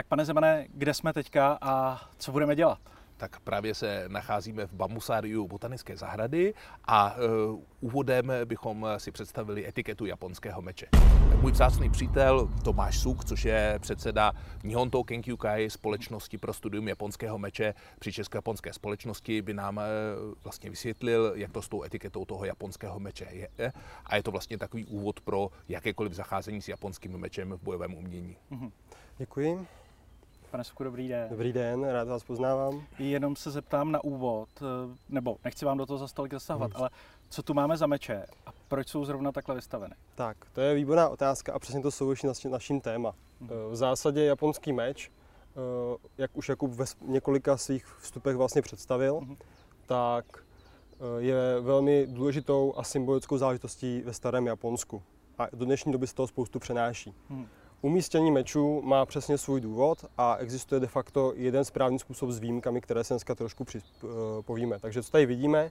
Tak pane Zemane, kde jsme teďka a co budeme dělat? tak právě se nacházíme v Bamusáriu botanické zahrady a uh, úvodem bychom si představili etiketu japonského meče. Můj vzácný přítel Tomáš Suk, což je předseda Nihonto Kenkyukai společnosti pro studium japonského meče při České japonské společnosti, by nám uh, vlastně vysvětlil, jak to s tou etiketou toho japonského meče je. A je to vlastně takový úvod pro jakékoliv zacházení s japonským mečem v bojovém umění. Mm-hmm. Děkuji. Pane Suku, dobrý den. Dobrý den, rád vás poznávám. Jenom se zeptám na úvod, eh, nebo nechci vám do toho za tolik zasahovat, hmm. ale co tu máme za meče a proč jsou zrovna takhle vystaveny? Tak, to je výborná otázka a přesně to souvisí s naším téma. Hmm. V zásadě japonský meč, eh, jak už Jakub ve několika svých vstupech vlastně představil, hmm. tak je velmi důležitou a symbolickou záležitostí ve starém Japonsku. A do dnešní doby se toho spoustu přenáší. Hmm. Umístění mečů má přesně svůj důvod a existuje de facto jeden správný způsob s výjimkami, které se dneska trošku povíme. Takže co tady vidíme,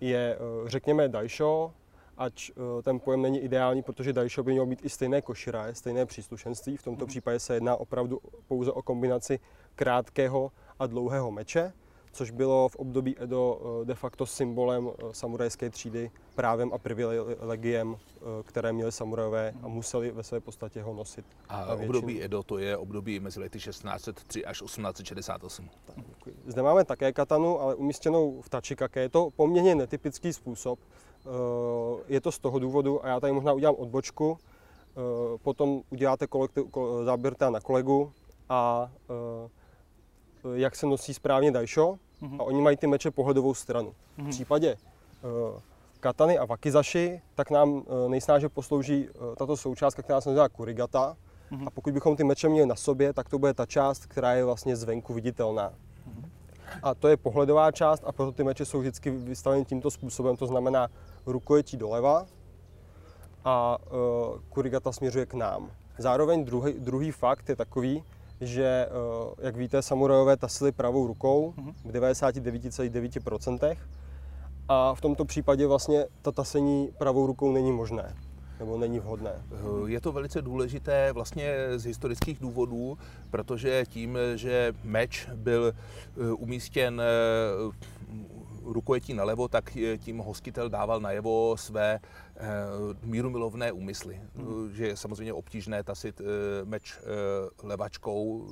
je řekněme daisho, ať ten pojem není ideální, protože daisho by mělo být i stejné koširaje, stejné příslušenství. V tomto mhm. případě se jedná opravdu pouze o kombinaci krátkého a dlouhého meče což bylo v období Edo eh, de facto symbolem eh, samurajské třídy, právem a privilegiem, eh, které měli samurajové a museli ve své podstatě ho nosit. A období Edo to je období mezi lety 1603 až 1868. Tak, Zde máme také katanu, ale umístěnou v Tachikake. Je to poměrně netypický způsob. Je to z toho důvodu, a já tady možná udělám odbočku, potom uděláte záběr na kolegu a jak se nosí správně daisho, mm-hmm. a oni mají ty meče pohledovou stranu. Mm-hmm. V případě uh, katany a wakizashi, tak nám uh, nejsnáže poslouží uh, tato součást, která se nazývá kurigata. Mm-hmm. A pokud bychom ty meče měli na sobě, tak to bude ta část, která je vlastně zvenku viditelná. Mm-hmm. A to je pohledová část a proto ty meče jsou vždycky vystaveny tímto způsobem, to znamená rukojetí doleva a uh, kurigata směřuje k nám. Zároveň druhý, druhý fakt je takový, že, eh, jak víte, samurajové tasili pravou rukou v 99,9%. A v tomto případě vlastně ta tasení pravou rukou není možné nebo není vhodné. Eh, je to velice důležité vlastně z historických důvodů, protože tím, že meč byl eh, umístěn rukojetí nalevo, tak tím hostitel dával najevo své eh, mírumilovné úmysly. Hmm. Že je samozřejmě obtížné tasit eh, meč eh, levačkou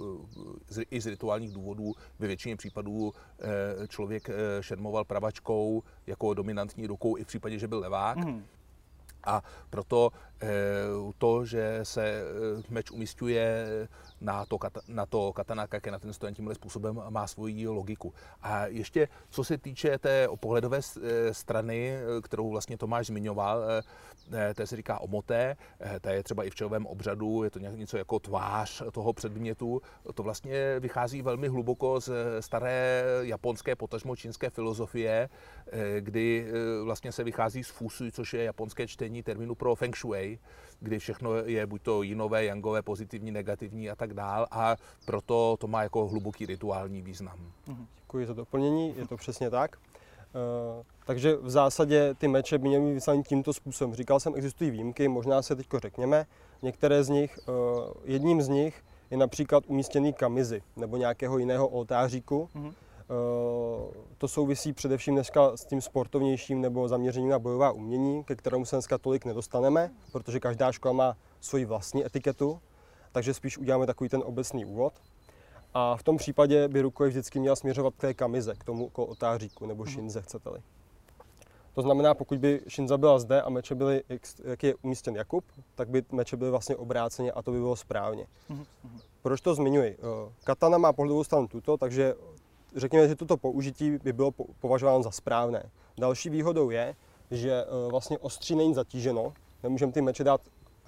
i z rituálních důvodů. Ve většině případů člověk šermoval pravačkou jako dominantní rukou i v případě, že byl levák. Hmm. A proto to, že se meč umístuje na to, na to katana kake, na ten stojan tímhle způsobem má svoji logiku. A ještě co se týče té pohledové eh, strany, eh, kterou vlastně Tomáš zmiňoval, eh, to se říká omoté, to je třeba i v čelovém obřadu, je to něco jako tvář toho předmětu. To vlastně vychází velmi hluboko z staré japonské, potažmo čínské filozofie, kdy vlastně se vychází z fusu, což je japonské čtení termínu pro feng shui, kdy všechno je buď to jinové, jangové, pozitivní, negativní a tak dál a proto to má jako hluboký rituální význam. Mhm. Děkuji za doplnění, je to přesně tak. Uh, takže v zásadě ty meče by měly být tímto způsobem. Říkal jsem, existují výjimky, možná se teď řekněme. Některé z nich, uh, jedním z nich je například umístěný kamizy nebo nějakého jiného oltáříku, mm-hmm. Eh, to souvisí především dneska s tím sportovnějším nebo zaměřením na bojová umění, ke kterému se dneska tolik nedostaneme, protože každá škola má svoji vlastní etiketu, takže spíš uděláme takový ten obecný úvod. A v tom případě by rukoj vždycky měla směřovat k té kamize, k tomu otáříku nebo mhm. šinze, chcete-li. To znamená, pokud by šinza byla zde a meče byly, jak je umístěn Jakub, tak by meče byly vlastně obráceně a to by bylo správně. Mhm, mhm. Proč to zmiňuji? Eh, katana má pohledovou stranu tuto, takže řekněme, že toto použití by bylo považováno za správné. Další výhodou je, že e, vlastně ostří není zatíženo. Nemůžeme ty meče dát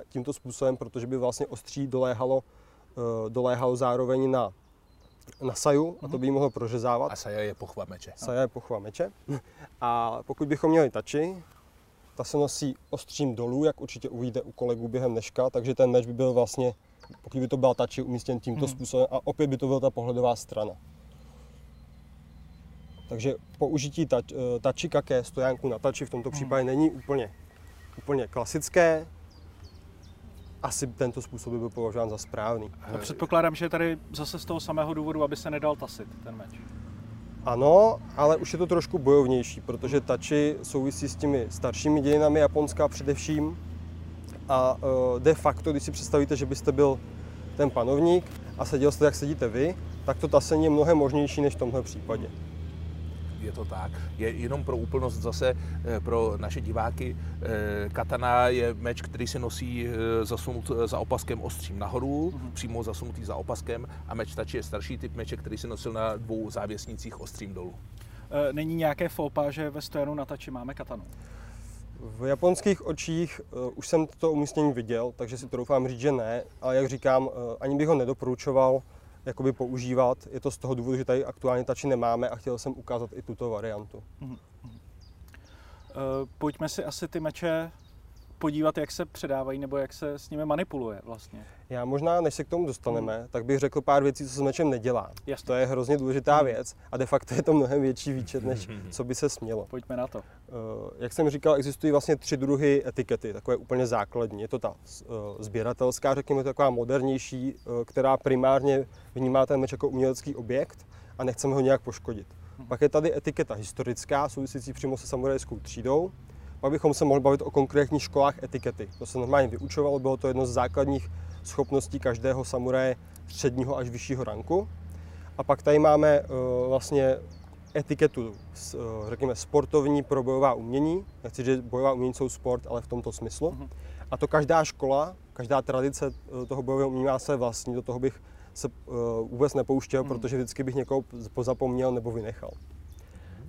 tímto způsobem, protože by vlastně ostří doléhalo, e, doléhalo zároveň na, na saju a to by ji mohlo prořezávat. A saja je pochva meče. Saja je pochva meče. A pokud bychom měli tači, ta se nosí ostřím dolů, jak určitě uvidíte u kolegů během dneška, takže ten meč by byl vlastně, pokud by to byla tači, umístěn tímto hmm. způsobem a opět by to byla ta pohledová strana. Takže použití tač, eh, tači kake, stojánku na tači v tomto hmm. případě není úplně, úplně klasické. asi tento způsob by byl považován za správný. A předpokládám, že je tady zase z toho samého důvodu, aby se nedal tasit ten meč. Ano, ale už je to trošku bojovnější, protože tači souvisí s těmi staršími dějinami Japonska především. A e, de facto, když si představíte, že byste byl ten panovník a seděl jste, jak sedíte vy, tak to tasení je mnohem možnější než v tomhle případě je to tak. Je jenom pro úplnost zase eh, pro naše diváky. Eh, katana je meč, který se nosí eh, zasunut za opaskem ostřím nahoru, mm-hmm. přímo zasunutý za opaskem a meč tači je starší typ meče, který se nosil na dvou závěsnicích ostřím dolů. Není nějaké fópa, že ve stojanu na tači máme katanu? V japonských očích uh, už jsem to umístění viděl, takže si to doufám říct, že ne, ale jak říkám, uh, ani bych ho nedoporučoval jakoby používat. Je to z toho důvodu, že tady aktuálně tači nemáme a chtěl jsem ukázat i tuto variantu. Uh, pojďme si asi ty meče podívat, jak se předávají nebo jak se s nimi manipuluje vlastně. Já možná, než se k tomu dostaneme, hmm. tak bych řekl pár věcí, co se s mečem nedělá. Jasně. To je hrozně důležitá hmm. věc a de facto je to mnohem větší výčet, než co by se smělo. Pojďme na to. Uh, jak jsem říkal, existují vlastně tři druhy etikety, takové úplně základní. Je to ta uh, sběratelská, řekněme taková modernější, uh, která primárně vnímá ten meč jako umělecký objekt a nechceme ho nějak poškodit. Hmm. Pak je tady etiketa historická, souvisící přímo se samurajskou třídou, pak bychom se mohli bavit o konkrétních školách etikety. To se normálně vyučovalo, bylo to jedno z základních schopností každého samuraje středního až vyššího ranku. A pak tady máme uh, vlastně etiketu, uh, řekněme, sportovní pro bojová umění. Nechci, že bojová umění jsou sport, ale v tomto smyslu. Uh-huh. A to každá škola, každá tradice uh, toho bojového umění má své vlastní, do toho bych se uh, vůbec nepouštěl, uh-huh. protože vždycky bych někoho pozapomněl nebo vynechal.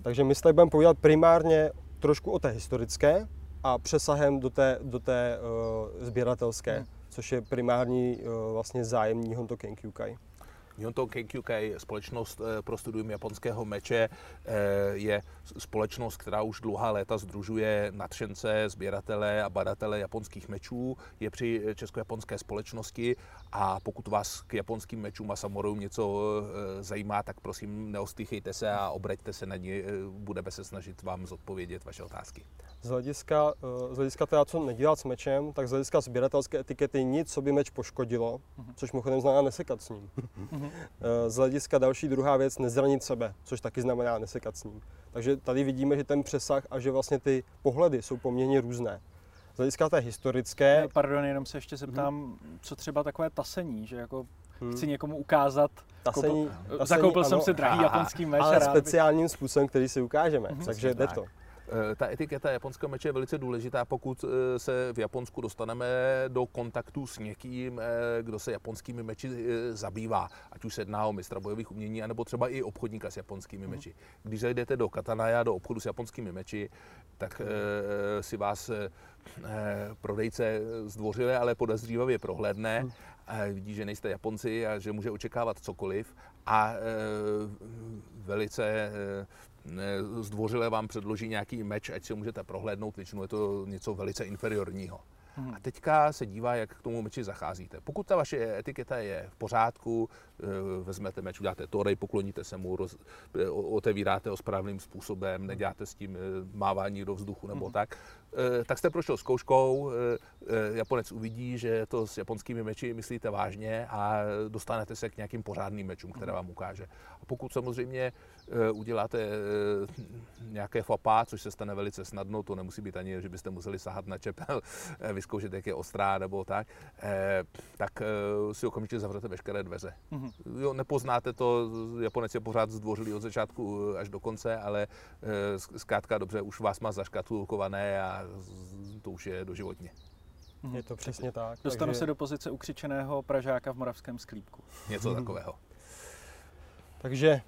Takže my se tady budeme povídat primárně trošku o té historické a přesahem do té, do té uh, sběratelské, hmm. což je primární uh, vlastně zájem Nihonto Kenkyukai. Nihonto Kenkyukai, společnost eh, pro studium japonského meče, je společnost, která už dlouhá léta združuje nadšence, sběratele a badatele japonských mečů. Je při česko-japonské společnosti a pokud vás k japonským mečům a samurajům něco zajímá, tak prosím neostýchejte se a obraťte se na ně. Budeme se snažit vám zodpovědět vaše otázky. Z hlediska, z hlediska teda, co nedělat s mečem, tak z hlediska sběratelské etikety nic, co by meč poškodilo, uh-huh. což mimochodem znamená nesekat s ním. Uh-huh. z hlediska další druhá věc, nezranit sebe, což taky znamená nesekat s ním. Takže tady vidíme, že ten přesah a že vlastně ty pohledy jsou poměrně různé. Z hlediska té historické... Eh, pardon, jenom se ještě zeptám, hmm. co třeba takové tasení, že jako hmm. chci někomu ukázat, tasení, koupil, tasení zakoupil ano, jsem si drahý japonský meč. Ale speciálním bych... způsobem, který si ukážeme, hmm. takže jde to. Eh, ta etiketa japonského meče je velice důležitá, pokud eh, se v Japonsku dostaneme do kontaktu s někým, eh, kdo se japonskými meči zabývá, ať už se jedná o mistra bojových umění, anebo třeba i obchodníka s japonskými mhm. meči. Když zajdete do Katanaya, do obchodu s japonskými meči, tak si vás prodejce zdvořile, ale podezřívavě prohlédne, mhm. vidí, že nejste Japonci a že může očekávat cokoliv a velice zdvořile vám předloží nějaký meč, ať si ho můžete prohlédnout, většinou je to něco velice inferiorního. Hmm. A teďka se dívá, jak k tomu meči zacházíte. Pokud ta vaše etiketa je v pořádku, eh, vezmete meč, uděláte torej, pokloníte se mu, roz, eh, otevíráte ho správným způsobem, neděláte s tím eh, mávání do vzduchu nebo hmm. tak, tak jste prošel zkouškou, Japonec uvidí, že to s japonskými meči myslíte vážně a dostanete se k nějakým pořádným mečům, které hmm. vám ukáže. A pokud samozřejmě uděláte nějaké fapa, což se stane velice snadno, to nemusí být ani, že byste museli sahat na čepel, vyzkoušet, jak je ostrá nebo tak, eh, tak eh, si okamžitě zavřete veškeré dveře. Mm-hmm. Jo, nepoznáte to, Japonec je pořád zdvořilý od začátku až do konce, ale eh, zkrátka dobře, už vás má zaškatulkované a to už je doživotně. Mhm. Je to přesně tak. Dostanu takže... se do pozice ukřičeného Pražáka v moravském sklípku. Něco mhm. takového. Takže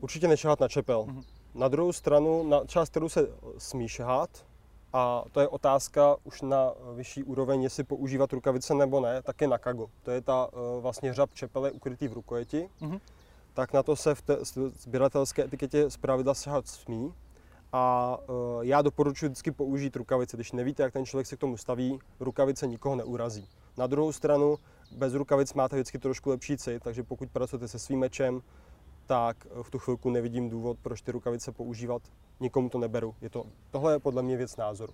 určitě nešahat na čepel. Mm-hmm. Na druhou stranu, na část, kterou se smí šahat, a to je otázka už na vyšší úroveň, jestli používat rukavice nebo ne, tak je na kago. To je ta eh, vlastně řab čepele ukrytý v rukojeti. Mm-hmm. Tak na to se v té sběratelské etiketě zpravidla sahat smí. A uh, já doporučuji vždycky použít rukavice. Když nevíte, jak ten člověk se k tomu staví, rukavice nikoho neurazí. Na druhou stranu, bez rukavic máte vždycky trošku lepší cit, takže pokud pracujete se svým mečem, tak v tu chvilku nevidím důvod, proč ty rukavice používat. Nikomu to neberu. Je to, tohle je podle mě věc názoru.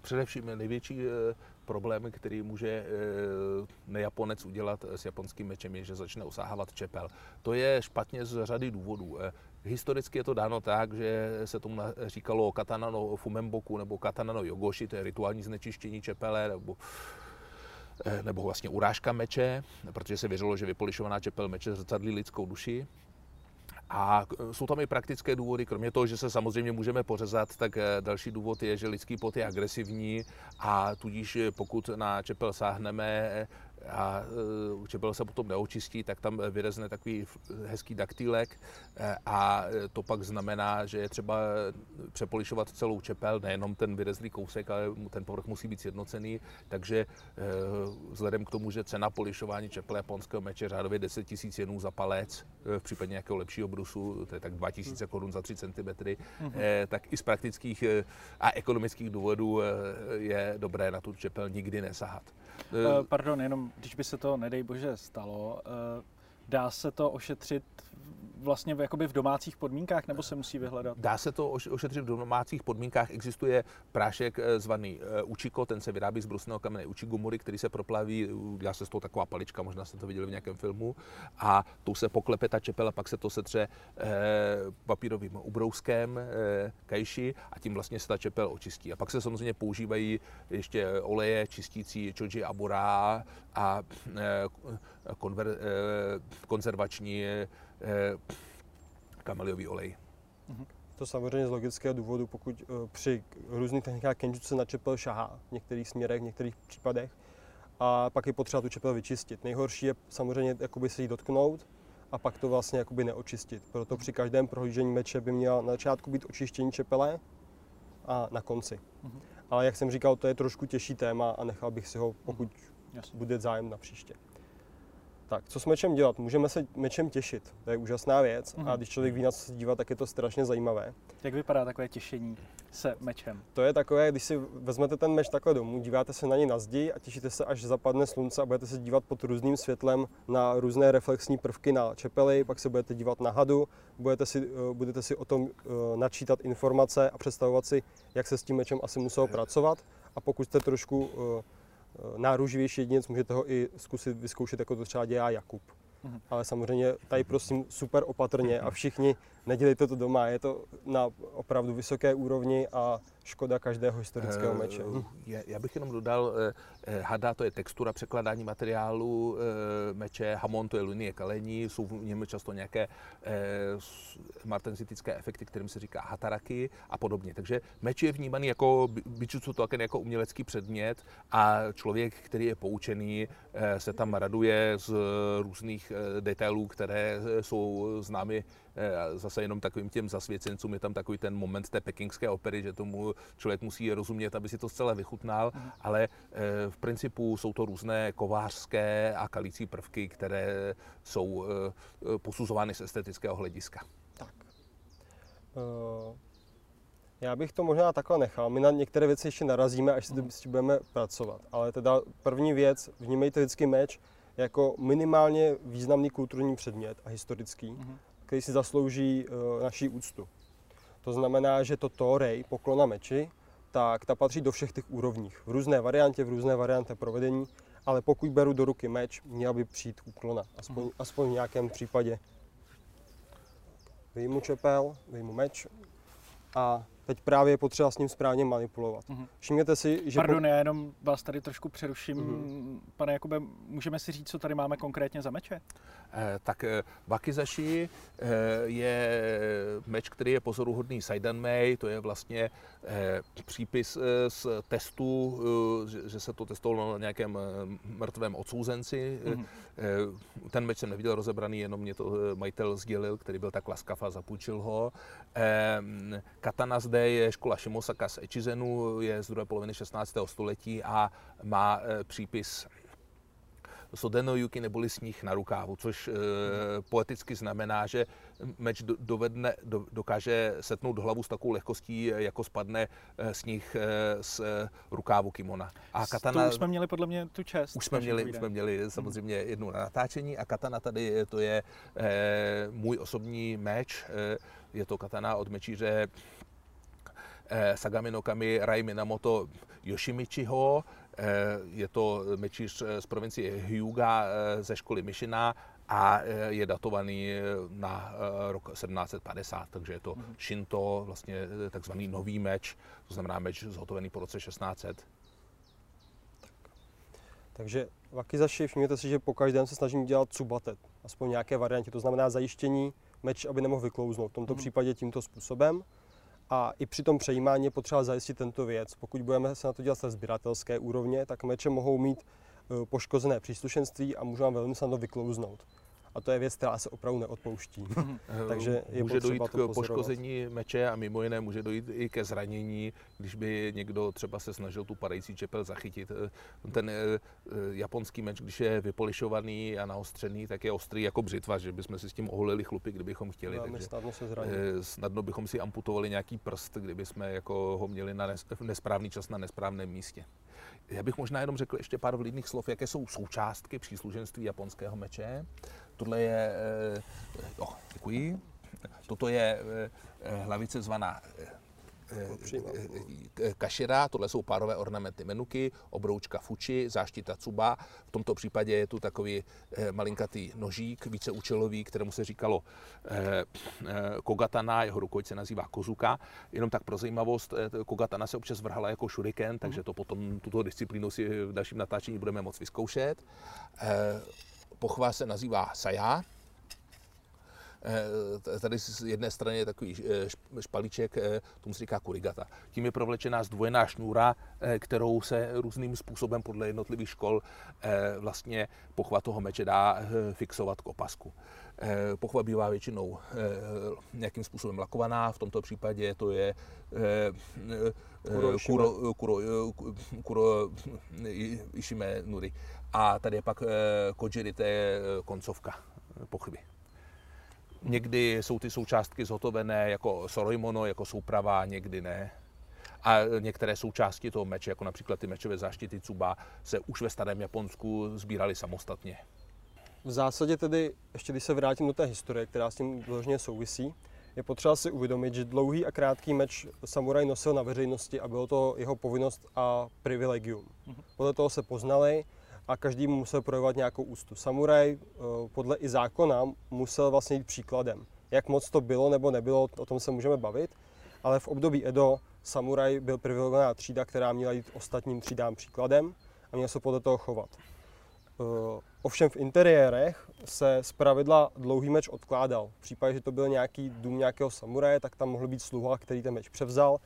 Především největší eh, problém, který může nejaponec udělat s japonským mečem, je, že začne osáhávat čepel. To je špatně z řady důvodů. Historicky je to dáno tak, že se tomu říkalo katana no fumemboku nebo katana no yogoshi, to je rituální znečištění čepele, nebo nebo vlastně urážka meče, protože se věřilo, že vypolišovaná čepel meče zrcadlí lidskou duši. A jsou tam i praktické důvody, kromě toho, že se samozřejmě můžeme pořezat, tak eh, další důvod je, že lidský pot je agresivní a tudíž eh, pokud na čepel sáhneme, a uh, čepel se potom neočistí, tak tam vyrezne takový hezký daktýlek e, a to pak znamená, že je třeba přepolišovat celou čepel, nejenom ten vyrezlý kousek, ale ten povrch musí být sjednocený, takže e, vzhledem k tomu, že cena polišování čepele japonského meče řádově 10 000 jenů za palec, e, v případě nějakého lepšího brusu, to je tak 2000 korun za 3 cm, mm-hmm. tak i z praktických a ekonomických důvodů je dobré na tu čepel nikdy nesahat. Uh, pardon, jenom když by se to, nedej bože, stalo, uh, dá se to ošetřit vlastně v, jakoby v domácích podmínkách, nebo se musí vyhledat? Dá se to ošetřit v domácích podmínkách. Existuje prášek eh, zvaný eh, Učiko, ten se vyrábí z brusného kamene Uchigumory, který se proplaví, dělá se z toho taková palička, možná jste to viděli v nějakém filmu, a tou se poklepe ta čepel a pak se to setře eh, papírovým ubrouskem, eh, kajši a tím vlastně se ta čepel očistí. A pak se samozřejmě používají ještě oleje čistící choji abura a konver, konzervační kameliový olej. Mhm. To samozřejmě z logického důvodu, pokud uh, při různých technikách kenjutsu se na čepel šahá v některých směrech, v některých případech a pak je potřeba tu čepel vyčistit. Nejhorší je samozřejmě jakoby se jí dotknout a pak to vlastně jakoby neočistit. Proto při každém prohlížení meče by měla na začátku být očištění čepele a na konci. Uh-huh. Ale jak jsem říkal, to je trošku těžší téma a nechal bych si ho, pokud yes. bude zájem na příště. Tak, co s mečem dělat? Můžeme se mečem těšit, to je úžasná věc mm-hmm. a když člověk ví na co se dívat, tak je to strašně zajímavé. Jak vypadá takové těšení se mečem? To je takové, když si vezmete ten meč takhle domů, díváte se na něj na zdi a těšíte se, až zapadne slunce a budete se dívat pod různým světlem na různé reflexní prvky na čepeli, pak se budete dívat na hadu, budete si, eh, budete si o tom eh, načítat informace a představovat si, jak se s tím mečem asi muselo pracovat a pokud jste trošku Eh, náruživější jedinec, můžete ho i zkusit vyzkoušet, jako to třeba dělá Jakub. Mhm. Ale samozřejmě tady prosím super opatrně a všichni nedělejte to doma, je to na opravdu vysoké úrovni a škoda každého historického eh, meče. Uh, já bych jenom dodal, uh, hada to je textura překladání materiálu meče, hamon to je linie kalení, jsou v něm často nějaké martenzitické efekty, kterým se říká hataraky a podobně. Takže meč je vnímaný jako bičucu token jako umělecký předmět a člověk, který je poučený, se tam raduje z různých detailů, které jsou známy zase jenom takovým těm zasvěcencům. Je tam takový ten moment té pekingské opery, že tomu člověk musí rozumět, aby si to zcela vychutnal, mm. ale eh, v principu jsou to různé kovářské a kalící prvky, které jsou eh, posuzovány z estetického hlediska. Tak. Já bych to možná takhle nechal. My na některé věci ještě narazíme, až s tím budeme pracovat. Ale teda první věc, vnímejte vždycky meč jako minimálně významný kulturní předmět a historický, mm-hmm. Který si zaslouží uh, naší úctu. To znamená, že to Torej, poklona meči, tak ta patří do všech těch úrovních. V různé variantě, v různé variantě provedení, ale pokud beru do ruky meč, měla by přijít úklona, aspoň, aspoň v nějakém případě. Vyjmu čepel, vyjmu meč a teď právě je potřeba s ním správně manipulovat. Uh-huh. Všimněte si, že... Pardon, po... já jenom vás tady trošku přeruším. Uh-huh. Pane Jakube, můžeme si říct, co tady máme konkrétně za meče? Eh, tak eh, Wakizashi eh, je meč, který je pozoruhodný Saidanmei, to je vlastně přípis z testu, že, se to testovalo na nějakém mrtvém odsouzenci. Eh, ten meč jsem neviděl rozebraný, jenom mě to majitel sdělil, který byl tak laskav a zapůjčil ho. Katana zde je škola Shimosaka z Echizenu, je z druhé poloviny 16. století a má přípis Sodeno Yuki neboli sníh na rukávu, což e, poeticky znamená, že meč dovedne, do, dokáže setnout hlavu s takovou lehkostí, jako spadne e, sníh e, z rukávu kimona. A katana... To už jsme měli podle mě tu čest. Už jsme měli, už jsme měli samozřejmě jednu na natáčení a katana tady to je e, můj osobní meč. E, je to katana od mečíře eh, Sagami no Kami Rai Minamoto Yoshimichiho, Je to mečíř z provincie Hyuga ze školy Myšina a je datovaný na rok 1750, takže je to mhm. Shinto, vlastně takzvaný nový meč, to znamená meč zhotovený po roce 1600. Takže vakizaši, všimněte si, že po každém se snažím dělat cubatet, aspoň nějaké variantě, to znamená zajištění meč, aby nemohl vyklouznout. V tomto hmm. případě tímto způsobem. A i při tom přejímání je potřeba zajistit tento věc. Pokud budeme se na to dělat se sběratelské úrovně, tak meče mohou mít eh, poškozené příslušenství a můžou vám velmi snadno vyklouznout a to je věc, která se opravdu neodpouští. Takže je může dojít k poškození meče a mimo jiné může dojít i ke zranění, když by někdo třeba se snažil tu padající čepel zachytit. Ten eh, eh, japonský meč, když je vypolišovaný a naostřený, tak je ostrý jako břitva, že bychom si s tím oholili chlupy, kdybychom chtěli. Takže snadno se eh, snadno bychom si amputovali nějaký prst, kdyby jsme jako ho měli na nesprávný čas na nesprávném místě. Já bych možná jenom řekl ještě pár vlídných slov, jaké jsou součástky příslušenství japonského meče. Tohle je, oh, děkuji, toto je eh, hlavice zvaná kašira, tohle jsou párové ornamenty menuky, obroučka fuči, záštita cuba. V tomto případě je tu takový malinkatý nožík, víceúčelový, kterému se říkalo kogatana, jeho rukojce se nazývá kozuka. Jenom tak pro zajímavost, kogatana se občas vrhala jako šuriken, takže to potom, tuto disciplínu si v dalším natáčení budeme moct vyzkoušet pochva se nazývá Saja. Eh, tady z jedné strany je takový eh, špalíček, eh, tomu se říká kurigata. Tím je provlečená zdvojená šnůra, kterou se různým způsobem podle jednotlivých škol vlastně pochva toho meče dá fixovat k opasku. Pochva bývá většinou nějakým způsobem lakovaná, v tomto případě to je kuro, kuro, kuro, Ishime Nuri. A tady je pak Kojiri, to je koncovka pochvy. Někdy jsou ty součástky zhotovené jako sorojmono, jako souprava, někdy ne. A některé součásti toho meče, jako například ty mečové záštity Tsuba, se už ve starém Japonsku sbíraly samostatně. V zásadě tedy, ještě když se vrátím do té historie, která s tím vložně souvisí, je potřeba si uvědomit, že dlouhý a krátký meč samuraj nosil na veřejnosti a bylo to jeho povinnost a privilegium. Mhm. Podle toho se poznali a každý mu musel projevovat nějakou ústu. Samuraj eh, podle i zákona musel vlastně jít příkladem. Jak moc to bylo nebo nebylo, o tom se můžeme bavit, ale v období Edo samuraj byl privilegovaná třída, která měla jít ostatním třídám příkladem a měl se podle toho chovat. Eh, ovšem v interiérech se pravidla dlouhý meč odkládal. V případě, že to byl nějaký dům nějakého samuraje, tak tam mohl být sluha, který ten meč převzal,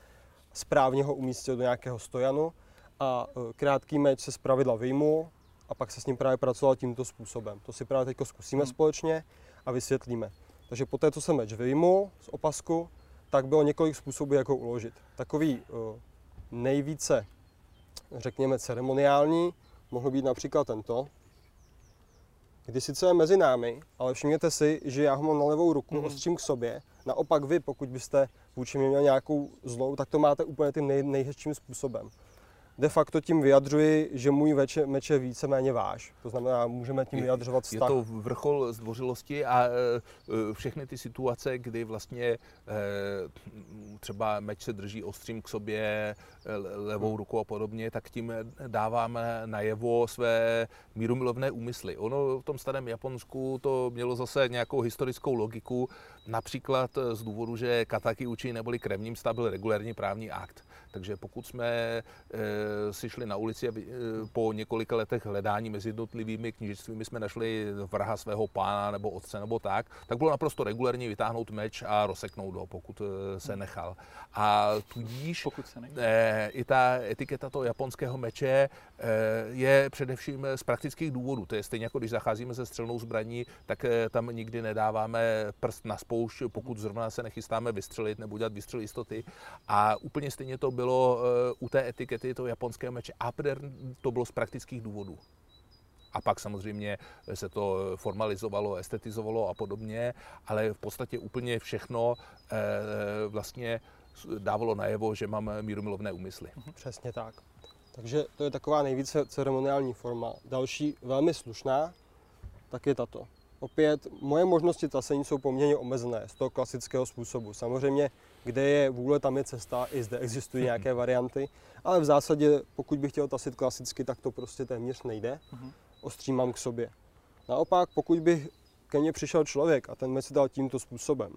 správně ho umístil do nějakého stojanu a eh, krátký meč se pravidla vyjmul, a pak se s ním právě pracoval tímto způsobem. To si právě teď zkusíme hmm. společně a vysvětlíme. Takže po té, co jsem meč vyjmul z opasku, tak bylo několik způsobů, jak ho uložit. Takový uh, nejvíce, řekněme, ceremoniální, mohl být například tento, kdy sice je mezi námi, ale všimněte si, že já ho mám na levou ruku, mm-hmm. ostřím k sobě. Naopak vy, pokud byste vůči mě měl nějakou zlou, tak to máte úplně tím nej, nejhezčím způsobem de facto tím vyjadřuji, že můj veče, meč je víceméně váš. To znamená, můžeme tím vyjadřovat vztah. Je to vrchol zdvořilosti a e, e, všechny ty situace, kdy vlastně e, třeba meč se drží ostřím k sobě, levou rukou a podobně, tak tím dáváme najevo své mírumilovné úmysly. Ono v tom starém Japonsku to mělo zase nějakou historickou logiku, například z důvodu, že kataky uči neboli kremním stav byl regulární právní akt. Takže pokud jsme e, si šli na ulici a e, po několika letech hledání mezi jednotlivými knižectvími jsme našli vraha svého pána nebo otce nebo tak, tak bylo naprosto regulárně vytáhnout meč a rozseknout ho, pokud e, se nechal. A tudíž pokud se nechal. E, i ta etiketa toho japonského meče e, je především z praktických důvodů. To je stejně jako když zacházíme se střelnou zbraní, tak e, tam nikdy nedáváme prst na spoušť, pokud zrovna se nechystáme vystřelit nebo dělat výstřel jistoty. A úplně stejně to bylo eh, u té etikety toho japonského meče. A to bylo z praktických důvodů. A pak samozřejmě se to formalizovalo, estetizovalo a podobně, ale v podstatě úplně všechno eh, vlastně dávalo najevo, že mám mírumilovné úmysly. Mhm. Přesně tak. Takže to je taková nejvíce ceremoniální forma. Další velmi slušná, tak je tato. opět moje možnosti tasení jsou poměrně omezené z toho klasického způsobu. Samozřejmě, kde je vůle, tam je cesta, i zde existují nějaké varianty, ale v zásadě, pokud bych chtěl tasit klasicky, tak to prostě téměř nejde. Mhm. Ostří mám k sobě. Naopak, pokud bych ke mně přišel člověk a ten meč si dal tímto způsobem,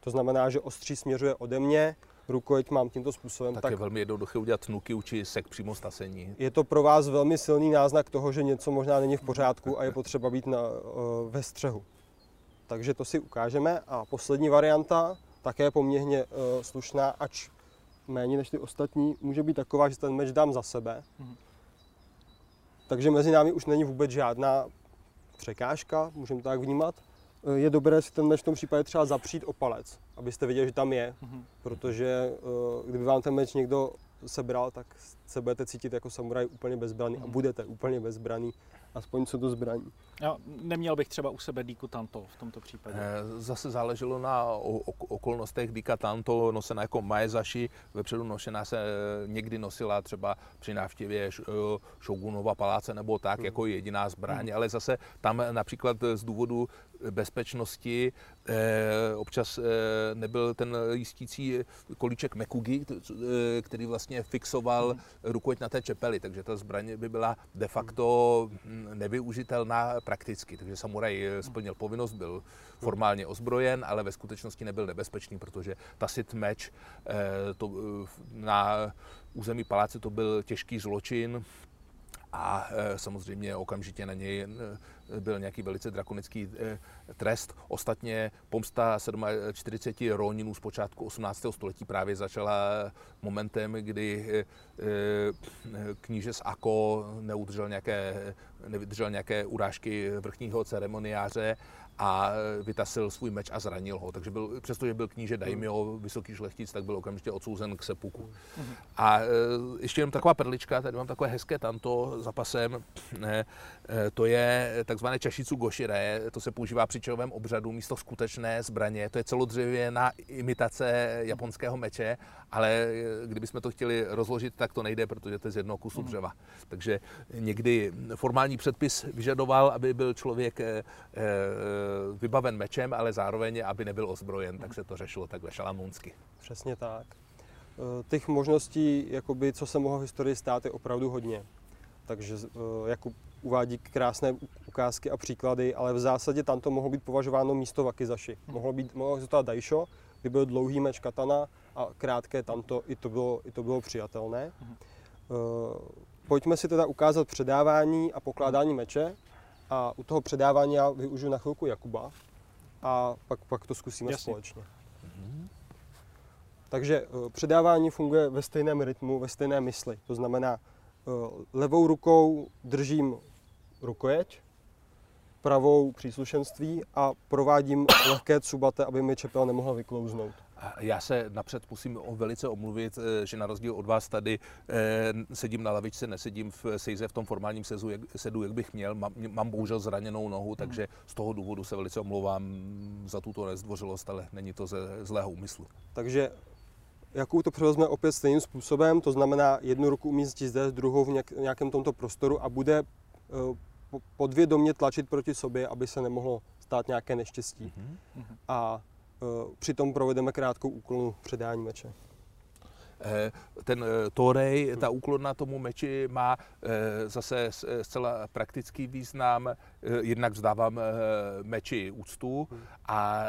to znamená, že ostří směřuje ode mě, rukojeť mám tímto způsobem, Tak, tak, je velmi jednoduché udělat nuky či sek přímo z tasení. je to pro vás velmi silný náznak toho, že něco možná není v pořádku a je potřeba být na, eh, ve střehu. Takže to si ukážeme. A poslední varianta, také poměrně eh, slušná, ač méně než ty ostatní, může být taková, že ten meč dám za sebe. Mhm. Takže mezi námi už není vůbec žádná překážka, můžeme to tak vnímat. Eh, Je dobré si ten meč v tom případě třeba zapřít o palec, abyste viděli, že tam je, Mhm. protože eh, kdyby vám ten meč někdo sebral, tak se budete cítit jako samuraj úplně bezbraný a Mhm. budete úplně bezbraný, aspoň co do zbraní. Já neměl bych třeba u sebe díku tanto v tomto případě. Eh, Zase záleželo na okolnostech. Dika Tanto nosená jako maezashi, vepředu nošená se eh, někdy nosila třeba při návštěvě š- eh, Shogunova paláce nebo tak, jako jediná zbraň, ale zase tam například z důvodu bezpečnosti. Eh, občas eh, nebyl ten jistící kolíček Mekugi, eh, který vlastně fixoval rukojeť na té čepeli, takže ta zbraň by byla de facto mm, nevyužitelná prakticky. Takže samuraj eh, splnil povinnost, byl formálně ozbrojen, ale ve skutečnosti nebyl nebezpečný, protože tasit meč to, na území paláce to byl těžký zločin, a samozřejmě okamžitě na něj byl nějaký velice drakonický e, trest. Ostatně pomsta 47 Roninů z počátku 18. století právě začala momentem, kdy e, e, kníže z Ako neudržel nějaké, nevydržel nějaké urážky vrchního ceremoniáře a vytasil svůj meč a zranil ho. Takže byl, přestože byl kníže Daimyo, vysoký šlechtic, tak byl okamžitě odsouzen k sepuku. A e, ještě jenom taková perlička, tady mám takové hezké tanto za pasem, e, to je takzvané čašicu goshire, to se používá při čelovém obřadu místo skutečné zbraně, to je celodřevěná imitace japonského meče, ale e, kdybychom to chtěli rozložit, tak to nejde, protože to je z jednoho kusu dřeva. Takže někdy formální předpis vyžadoval, aby byl člověk vybaven mečem, ale zároveň, aby nebyl ozbrojen, tak se to řešilo takhle šalamounsky. Přesně tak. Eh, Těch možností, jakoby, co se mohlo v historii stát, je opravdu hodně. Takže eh, Jakub uvádí krásné ukázky a příklady, ale v zásadě tam to mohlo být považováno místo wakizashi. Mohlo být, mohlo existovat daisho, kdy byl dlouhý meč katana a krátké tamto, i to bylo, i to bylo přijatelné. Eh, Pojďme si teda ukázat předávání a pokládání meče a u toho předávání já využiju na chvilku Jakuba a pak, pak to zkusíme Jasně. společně. Takže eh, předávání funguje ve stejném rytmu, ve stejné mysli. To znamená, eh, levou rukou držím rukojeť, pravou příslušenství a provádím lehké cubate, aby mi čepel nemohla vyklouznout. Já se napřed musím o- velice omluvit, eh, že na rozdíl od vás tady eh, sedím na lavičce, nesedím v sejze v tom formálním sezu, jak, sedu, jak bych měl. Mám, mám bohužel zraněnou nohu, takže z toho důvodu se velice omlouvám za tuto nezdvořilost, ale není to ze zlého úmyslu. Takže jakou to převezme opět stejným způsobem, to znamená jednu ruku umístit zde, druhou v nějak- nějakém tomto prostoru a bude eh, po- podvědomě tlačit proti sobě, aby se nemohlo stát nějaké neštěstí. Mhm. A přitom provedeme krátkou úklonu předání meče. Eh, Ten eh, torej, ta úklona tomu meči má eh, zase eh, zcela praktický význam. Eh, Jednak vzdávám eh, meči úctu a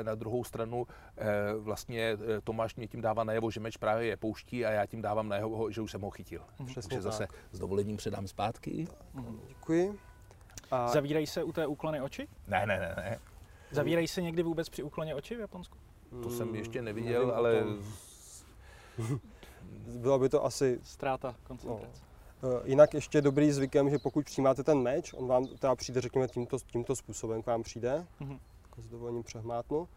eh, na druhou stranu eh, vlastně eh, Tomáš mě tím dává najevo, že meč právě je pouští a já tím dávám najevo, že už jsem ho chytil. Přesně Takže zase tak. s dovolením předám zpátky. Děkuji. A Zavírají se u té úklony oči? Ne, ne, ne, ne. Zavírají se někdy vůbec při úkloně oči v Japonsku? To jsem ještě Mm, neviděl, nevím ale tom. Bylo by to asi Ztráta koncentrace. Eh, Jinak ještě dobrý zvykem, že pokud přijímáte ten meč, on vám teda přijde, řekněme, tímto, tímto způsobem k vám přijde, Mhm. jako s dovolením přehmátnu,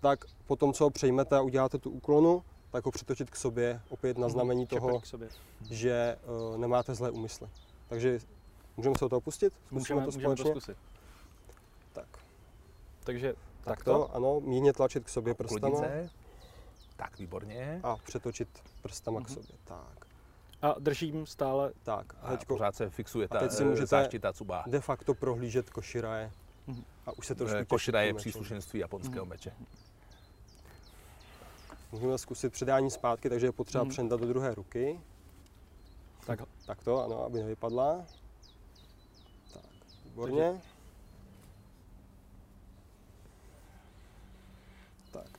tak potom, co ho přejmete a uděláte tu úklonu, tak ho přitočit k sobě, opět na znamení Čepek toho, k sobě. že uh, nemáte zlé úmysly. Takže můžeme se o toho pustit? Zkusíme Můžeme, to můžeme to společně? zkusit. Tak, Takže takto, takto. ano, mírně tlačit k sobě prstama. Tak, výborně. a přetočit prstama k Mhm. sobě. Tak, A držím stále. tak. A A teďko pořád se fixuje a ta teď si eh, můžete- záštita cuba. de facto prohlížet koširaje A už se trošku Eh, Košra je příslušenství japonského meče. Můžeme zkusit předání zpátky, takže je potřeba Mhm. přendat do druhé ruky. Tak. Tak to, ano, aby nevypadla. Tak, výborně. Tak,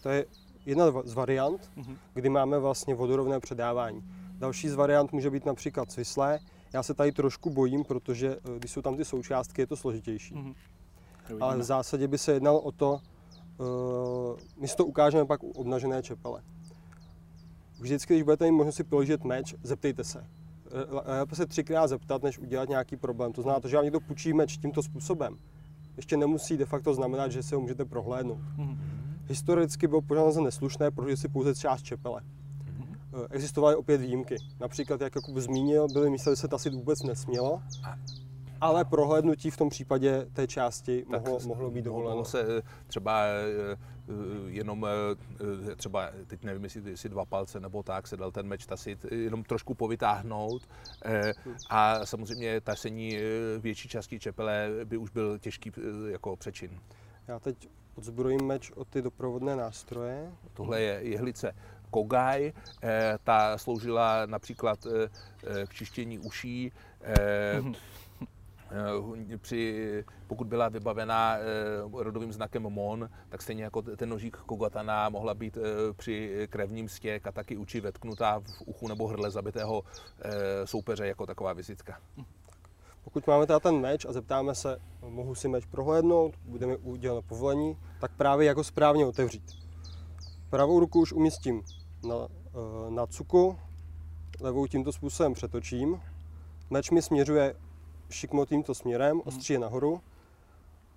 to je jedna z variant, Mhm. kdy máme vlastně vodorovné předávání. Další z variant může být například svislé. Já se tady trošku bojím, protože eh, když jsou tam ty součástky, je to složitější. Mhm. Ale v zásadě by se jednalo o to, uh, my si to ukážeme pak u obnažené čepele. Vždycky, když budete mít možnost si položit meč, zeptejte se. Eh, Lépe se třikrát zeptat, než udělat nějaký problém. To znamená, to, že vám někdo půjčí meč tímto způsobem, ještě nemusí de facto znamenat, že si ho můžete prohlédnout. Mhm. Historicky bylo pořád za neslušné, protože si pouze část čepele. Eh, Existovaly opět výjimky. Například, jak Jakub zmínil, byly místa, kde se tasit vůbec nesmělo, ale prohlédnutí v tom případě té části mohlo, s- mohlo být dovoleno. Mohlo se eh, třeba eh, jenom, třeba teď nevím, jestli, jestli dva palce nebo tak, se dal ten meč tasit, jenom trošku povytáhnout eh, a samozřejmě tasení větší části čepele by už byl těžký jako přečin. Já teď odzbrojím meč o ty doprovodné nástroje. Tohle je jehlice Kogai, eh, ta sloužila například eh, eh, k čištění uší, při, pokud byla vybavená rodovým znakem Mon, tak stejně jako ten nožík Kogatana mohla být při krevním stěk a taky uči vetknutá v uchu nebo hrdle zabitého soupeře jako taková vizitka. Pokud máme teda ten meč a zeptáme se, mohu si meč prohlédnout, bude mi uděleno povolení, tak právě jako správně otevřít. Pravou ruku už umístím na, eh, na cuku, levou tímto způsobem přetočím. Meč mi směřuje šikmo tímto směrem, ostří je nahoru.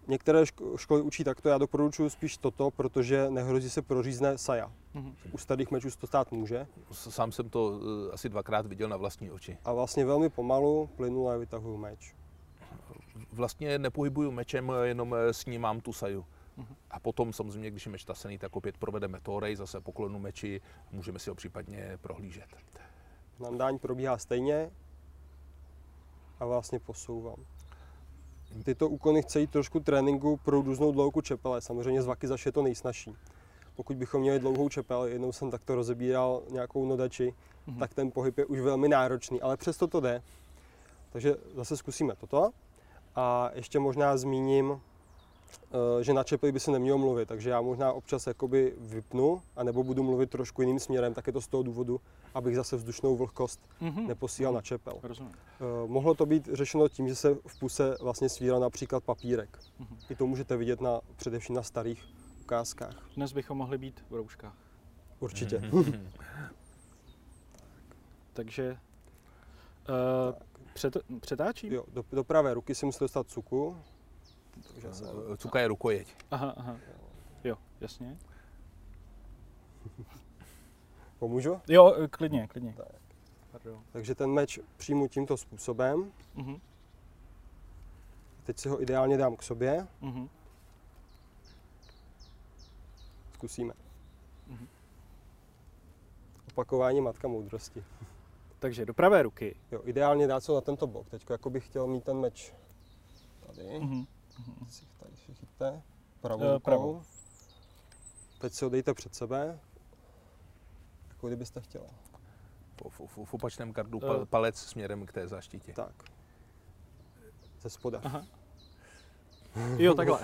Některé ško- školy učí takto, já doporučuji spíš toto, protože nehrozí se prořízne saja. Mhm. U starých mečů se to stát může. Sám jsem to eh, asi dvakrát viděl na vlastní oči. A vlastně velmi pomalu, plynule vytahuju meč. Vlastně nepohybuju mečem, jenom eh, snímám tu saju. A potom samozřejmě, když je meč tasený, tak opět provedeme torej, zase poklonu meči, můžeme si ho případně prohlížet. Nandání probíhá stejně a vlastně posouvám. Tyto úkony chce jít trošku tréninku pro různou dlouhou čepele. Samozřejmě z vaky je to nejsnažší. Pokud bychom měli dlouhou čepel, jednou jsem takto rozebíral nějakou nodači, Mhm. tak ten pohyb je už velmi náročný, ale přesto to jde. Takže zase zkusíme toto. A ještě možná zmíním, že na čepli by se nemělo mluvit, takže já možná občas jakoby vypnu, anebo budu mluvit trošku jiným směrem, tak je to z toho důvodu, abych zase vzdušnou vlhkost Mhm. neposílal na čepel. Rozumím. Eh, Mohlo to být řešeno tím, že se v puse vlastně svíral například papírek. Mhm. I to můžete vidět na, především na starých ukázkách. Dnes bychom mohli být v rouškách. Určitě. Mhm. Takže uh, před, přetáčím? Jo, do, do pravé ruky si musíte dostat cuku. Cuka je rukojeť. Aha, aha. Jo, jasně. pomůžu? Jo, eh, klidně, klidně. Tak. Pardon. Takže ten meč přijmu tímto způsobem. Mhm, Teď si ho ideálně dám k sobě. mhm. Zkusíme. Mhm. Opakování matka moudrosti. Takže do pravé ruky. Jo, ideálně dát se na tento bok. Teď jako bych chtěl mít ten meč tady. Mhm. Si tady si chyťte. Pravou Eh, rukou. pravou. Teď si ho dejte před sebe. Jako kdybyste chtěla. V, v, v, v opačném kardu Eh. pa- palec směrem k té záštitě. Tak. Ze spoda. Aha. Jo, takhle.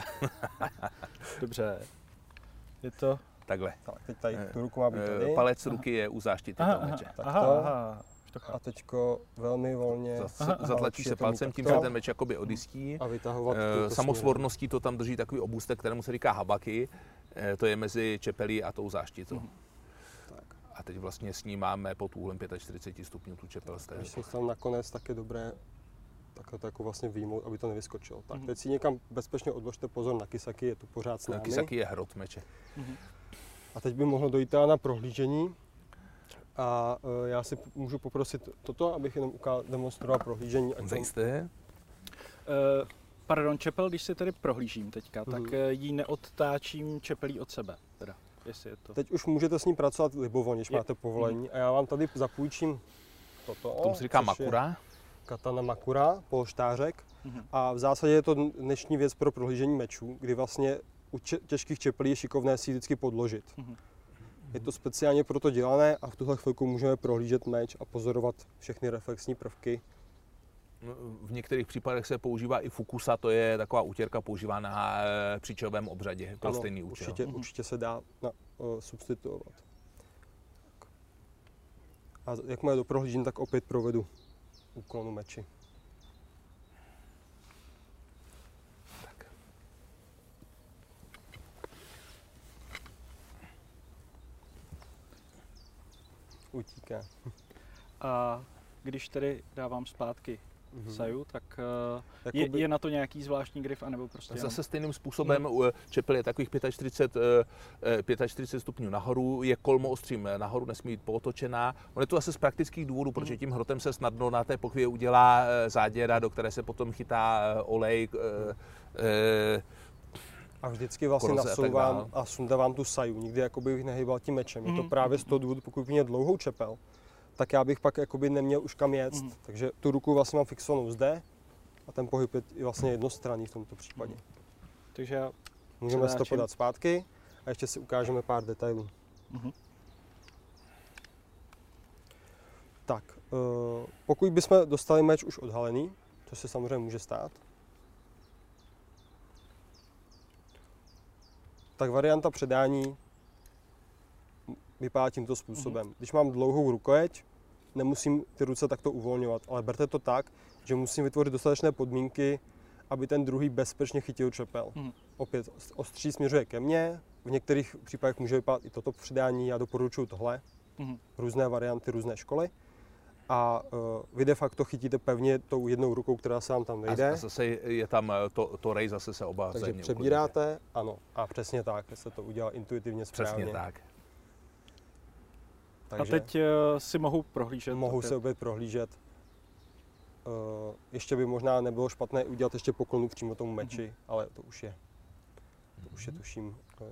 Dobře. Je to... Takhle. Tak, teď tady Eh, tu ruku má být tady. Palec ruky je u záštity Aha, toho aha, meče. aha, to. aha. A teďko velmi volně Zas-. Zatlačí se palcem, tím se ten meč jakoby odjistí. a vytahovat Eh, touto Samosvorností to tam drží takový obůstek, kterému se říká habaky. Eh, To je mezi čepelí a tou záštitou. Tak. A teď vlastně snímáme pod úhlem 45 stupňů tu čepel Když se tam nakonec, tak je dobré takhle to jako vlastně výjmout, aby to nevyskočilo. Tak Mhm. teď si někam bezpečně odložte pozor na kysaky, je tu pořád s námi. Kisaky je hrot meče. Mhm. A teď by mohlo dojít na prohlížení. A e, já si p- můžu poprosit toto, abych jenom ukázal, demonstroval prohlížení. Zajisté? Eh, pardon, čepel, když si tedy prohlížím teďka, Mhm. tak eh, ji neodtáčím čepelí od sebe. Teda, jestli je to... Teď už můžete s ním pracovat libovolně, když Je- máte povolení. A já vám tady zapůjčím toto. Tomu se říká makura. katana makura, polštářek. Mhm. A v zásadě je to dnešní věc pro prohlížení mečů, kdy vlastně u če- těžkých čepelí je šikovné si ji vždycky podložit. Mhm. Je to speciálně proto dělané a v tuhle chvilku můžeme prohlížet meč a pozorovat všechny reflexní prvky. V některých případech se používá i fukusa, to je taková útěrka používaná na eh, příčovém obřadě pro Ano, stejný účel. určitě, Mhm. určitě se dá na, uh, substituovat. A jakmile do prohlížení, tak opět provedu úklonu meči. Utíká. A když tedy dávám zpátky Mhm. Saju, tak eh, je, je na to nějaký zvláštní grif, anebo prostě jenom- Zase stejným způsobem u čepel je takových 45, eh, 45 stupňů nahoru, je kolmo ostřím nahoru, nesmí být pootočená. On je to zase z praktických důvodů, protože tím hrotem se snadno na té pochvě udělá eh, záděra, do které se potom chytá eh, olej, eh, eh, A vždycky vlastně koroze a nasouvám dál. a sundávám tu saju. Nikdy jakoby bych nehýbal tím mečem. Je to Mhm. právě z toho důvodu, pokud měl dlouhou čepel, tak já bych pak jakoby neměl už kam jet. Mhm. Takže tu ruku vlastně mám fixovanou zde a ten pohyb je vlastně jednostranný v tomto případě. Takže já, Můžeme si to Předáčím. podat zpátky a ještě si ukážeme pár detailů. mhm. Tak, eh, pokud bychom dostali meč už odhalený, to se samozřejmě může stát, tak varianta předání vypadá tímto způsobem. Když mám dlouhou rukojeť, nemusím ty ruce takto uvolňovat, ale berte to tak, že musím vytvořit dostatečné podmínky, aby ten druhý bezpečně chytil čepel. Mhm. Opět ostří směřuje ke mně, v některých případech může vypadat i toto předání, já doporučuji tohle, Mhm. různé varianty, různé školy. A uh, vy de facto chytíte pevně tou jednou rukou, která se vám tam a, vejde. a zase je tam eh, to, to rej, zase se oba takže přebíráte, ano, a přesně tak, se to udělá intuitivně správně. Přesně tak. A Takže teď eh, si mohu prohlížet. mohu opět. se opět prohlížet. Uh, ještě by možná nebylo špatné udělat ještě poklonu přímo tomu meči, ale to už je, to už je tuším uh,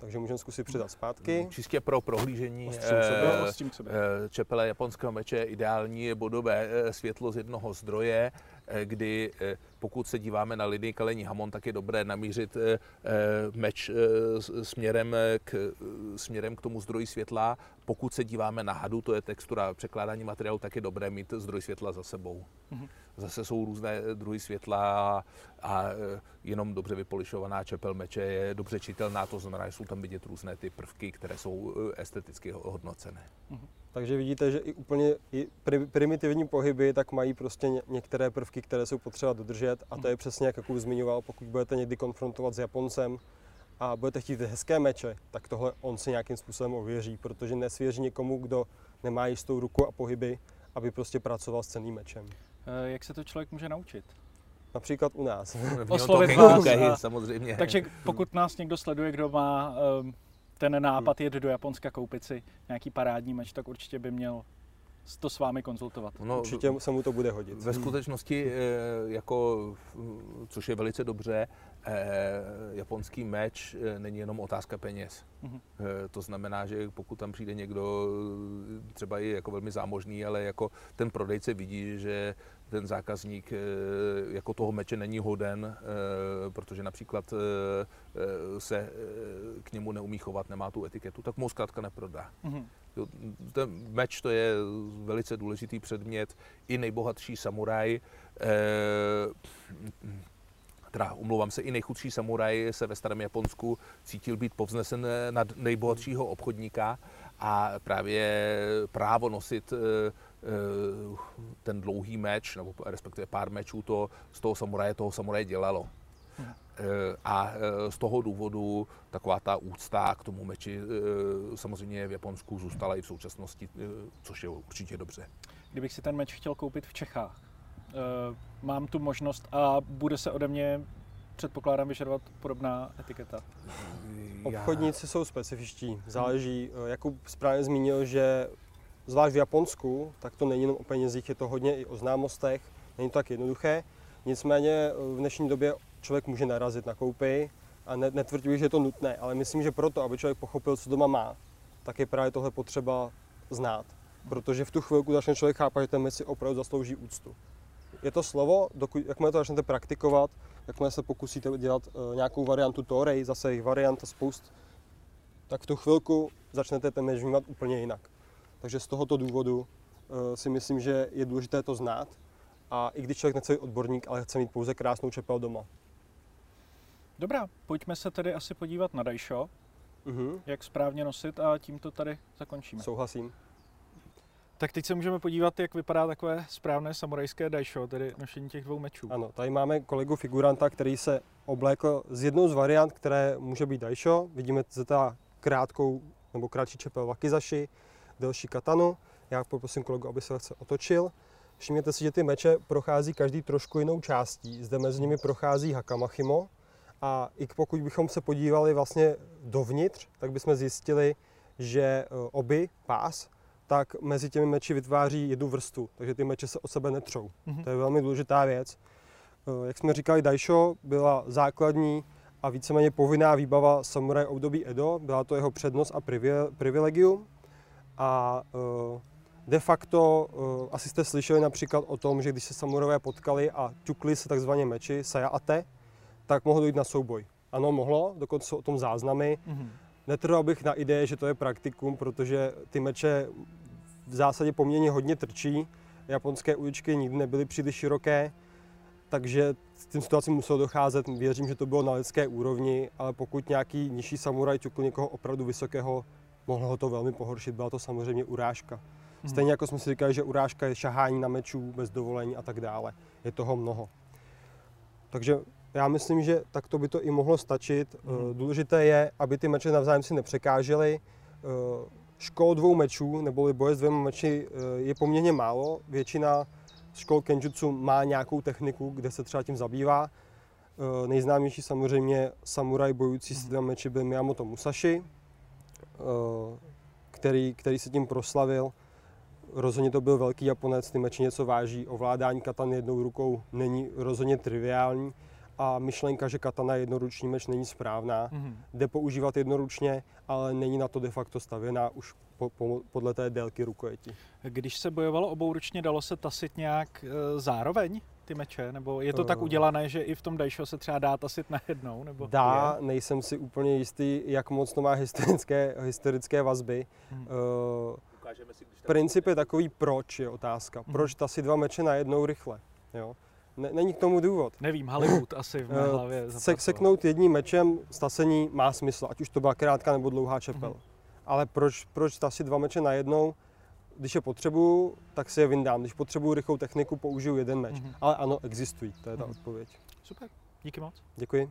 Takže můžeme zkusit přidat zpátky. Čistě pro prohlížení eh. Eh, Čepele japonského meče je ideální bodové eh, světlo z jednoho zdroje, kdy eh, pokud se díváme na linii kalení hamon, tak je dobré namířit eh, eh, meč eh, směrem eh, k, eh, směrem k tomu zdroji světla. Pokud se díváme na hadu, to je textura překládání materiálu, tak je dobré mít zdroj světla za sebou. Mhm. Zase jsou různé druhy světla a, eh, jenom dobře vypolišovaná čepel meče je dobře čitelná, to znamená, že jsou tam vidět různé ty prvky, které jsou eh, esteticky hodnocené. Takže vidíte, že i úplně i pri- primitivní pohyby tak mají prostě ně- některé prvky, které jsou potřeba dodržet a to je přesně jak Jakub zmiňoval, pokud budete někdy konfrontovat s Japoncem a budete chtít hezké meče, tak tohle on si nějakým způsobem ověří, protože nesvěří někomu, kdo nemá jistou ruku a pohyby, aby prostě pracoval s ceným mečem. Eh, Jak se to člověk může naučit? Například u nás. Oslovit vás samozřejmě. Takže pokud nás někdo sleduje, kdo má ehm, ten nápad jet do Japonska koupit si nějaký parádní meč, tak určitě by měl to s vámi konzultovat. no, Určitě se mu to bude hodit. Ve skutečnosti, eh, jako, mm, což je velice dobře, eh, japonský meč eh, není jenom otázka peněz. Mhm. Eh, To znamená, že pokud tam přijde někdo, eh, třeba i jako velmi zámožný, ale jako ten prodejce vidí, že ten zákazník eh, jako toho meče není hoden, eh, protože například eh, eh, se k němu neumí chovat, nemá tu etiketu, tak mu zkrátka neprodá. Mhm. Jo, Ten meč to je velice důležitý předmět. I nejbohatší samuraj, eh, teda umlouvám se, i nejchudší samuraj se ve starém Japonsku cítil být povznesen nad nejbohatšího obchodníka a právě právo nosit eh, eh, ten dlouhý meč, nebo respektive pár mečů, to z toho samuraje toho samuraje dělalo. Eh, A eh, z toho důvodu taková ta úcta k tomu meči eh, samozřejmě v Japonsku zůstala i v současnosti, eh, což je určitě dobře. Kdybych si ten meč chtěl koupit v Čechách, eh, mám tu možnost a bude se ode mě, předpokládám, vyžadovat podobná etiketa. Obchodníci jsou specifičtí, záleží, eh, Jakub správně zmínil, že zvlášť v Japonsku, tak to není jenom o penězích, je to hodně i o známostech, není to tak jednoduché. Nicméně eh, v dnešní době člověk může narazit na koupy a ne, netvrdím, že je to nutné, ale myslím, že proto, aby člověk pochopil, co doma má, tak je právě tohle potřeba znát. protože v tu chvilku začne člověk chápat, že ten meč si opravdu zaslouží úctu. Je to slovo, dokud, jakmile to začnete praktikovat, jakmile se pokusíte dělat uh, nějakou variantu Torej, zase jich variant a spoust, tak v tu chvilku začnete ten meč vnímat úplně jinak. Takže z tohoto důvodu uh, si myslím, že je důležité to znát a i když člověk nechce být odborník, ale chce mít pouze krásnou čepel doma. Dobrá, pojďme se tedy asi podívat na Daisho, Mhm. jak správně nosit a tímto tady zakončíme. Souhlasím. Tak teď se můžeme podívat, jak vypadá takové správné samurajské Daisho, tedy nošení těch dvou mečů. Ano, tady máme kolegu figuranta, který se oblékl z jednou z variant, které může být daisho. Vidíme zde krátkou nebo kratší čepel wakizashi, delší katanu. Já poprosím kolegu, aby se lehce otočil. Všimněte si, že ty meče prochází každý trošku jinou částí. Zde mezi nimi prochází hakamachimo. A i pokud bychom se podívali vlastně dovnitř, tak bychom zjistili, že e, oby pás tak mezi těmi meči vytváří jednu vrstvu, takže ty meče se o sebe netřou. Mhm. To je velmi důležitá věc. Eh, Jak jsme říkali, Daisho byla základní a víceméně povinná výbava samuraj období Edo, byla to jeho přednost a privi- privilegium. A eh, de facto, eh, asi jste slyšeli například o tom, že když se samurové potkali a ťukli se takzvaně meči, sayaate, tak mohlo dojít na souboj. Ano, mohlo, dokonce jsou o tom záznamy. Mhm. Netrval bych na ideje, že to je praktikum, protože ty meče v zásadě poměrně hodně trčí. Japonské uličky nikdy nebyly příliš široké, takže s tím situacím muselo docházet. Věřím, že to bylo na lidské úrovni, ale pokud nějaký nižší samuraj ťukl někoho opravdu vysokého, mohlo ho to velmi pohoršit. Byla to samozřejmě urážka. Mhm. Stejně jako jsme si říkali, že urážka je šahání na mečů bez dovolení a tak dále. Je toho mnoho. Takže já myslím, že takto by to i mohlo stačit. Eh, Důležité je, aby ty meče navzájem si nepřekážely. Škol dvou mečů, neboli boje s dvěma meči, eh, je poměrně málo. Většina škol kenjutsu má nějakou techniku, kde se třeba tím zabývá. Eh, Nejznámější samozřejmě samuraj bojující s dvěma meči byl Miyamoto Musashi, eh, který, který se tím proslavil. Rozhodně to byl velký Japonec, ty meče něco váží, ovládání katany jednou rukou není rozhodně triviální a myšlenka, že katana je jednoruční meč není správná. Mhm. Jde používat jednoručně, ale není na to de facto stavěná už po, po, podle té délky rukojeti. Když se bojovalo obouručně, dalo se tasit nějak e, zároveň ty meče? Nebo je to tak Eh. udělané, že i v tom Daisho se třeba dá tasit najednou? Nebo Dá, je? nejsem si úplně jistý, jak moc to má historické, historické vazby. Mhm. Uh, Ukážeme si, když princip je takový, proč je otázka. Mhm. Proč ta si dva meče najednou rychle? Jo? Ne, není k tomu důvod. Nevím, Hollywood asi v mé Eh, hlavě. Se, seknout jedním mečem stasení má smysl, ať už to byla krátká nebo dlouhá čepel. Mhm. Ale proč, proč tasit dva meče najednou? Když je potřebuju, tak si je vyndám. Když potřebuju rychlou techniku, použiju jeden meč. Mhm. Ale ano, existují, to je ta Mhm. odpověď. Super, díky moc. Děkuji.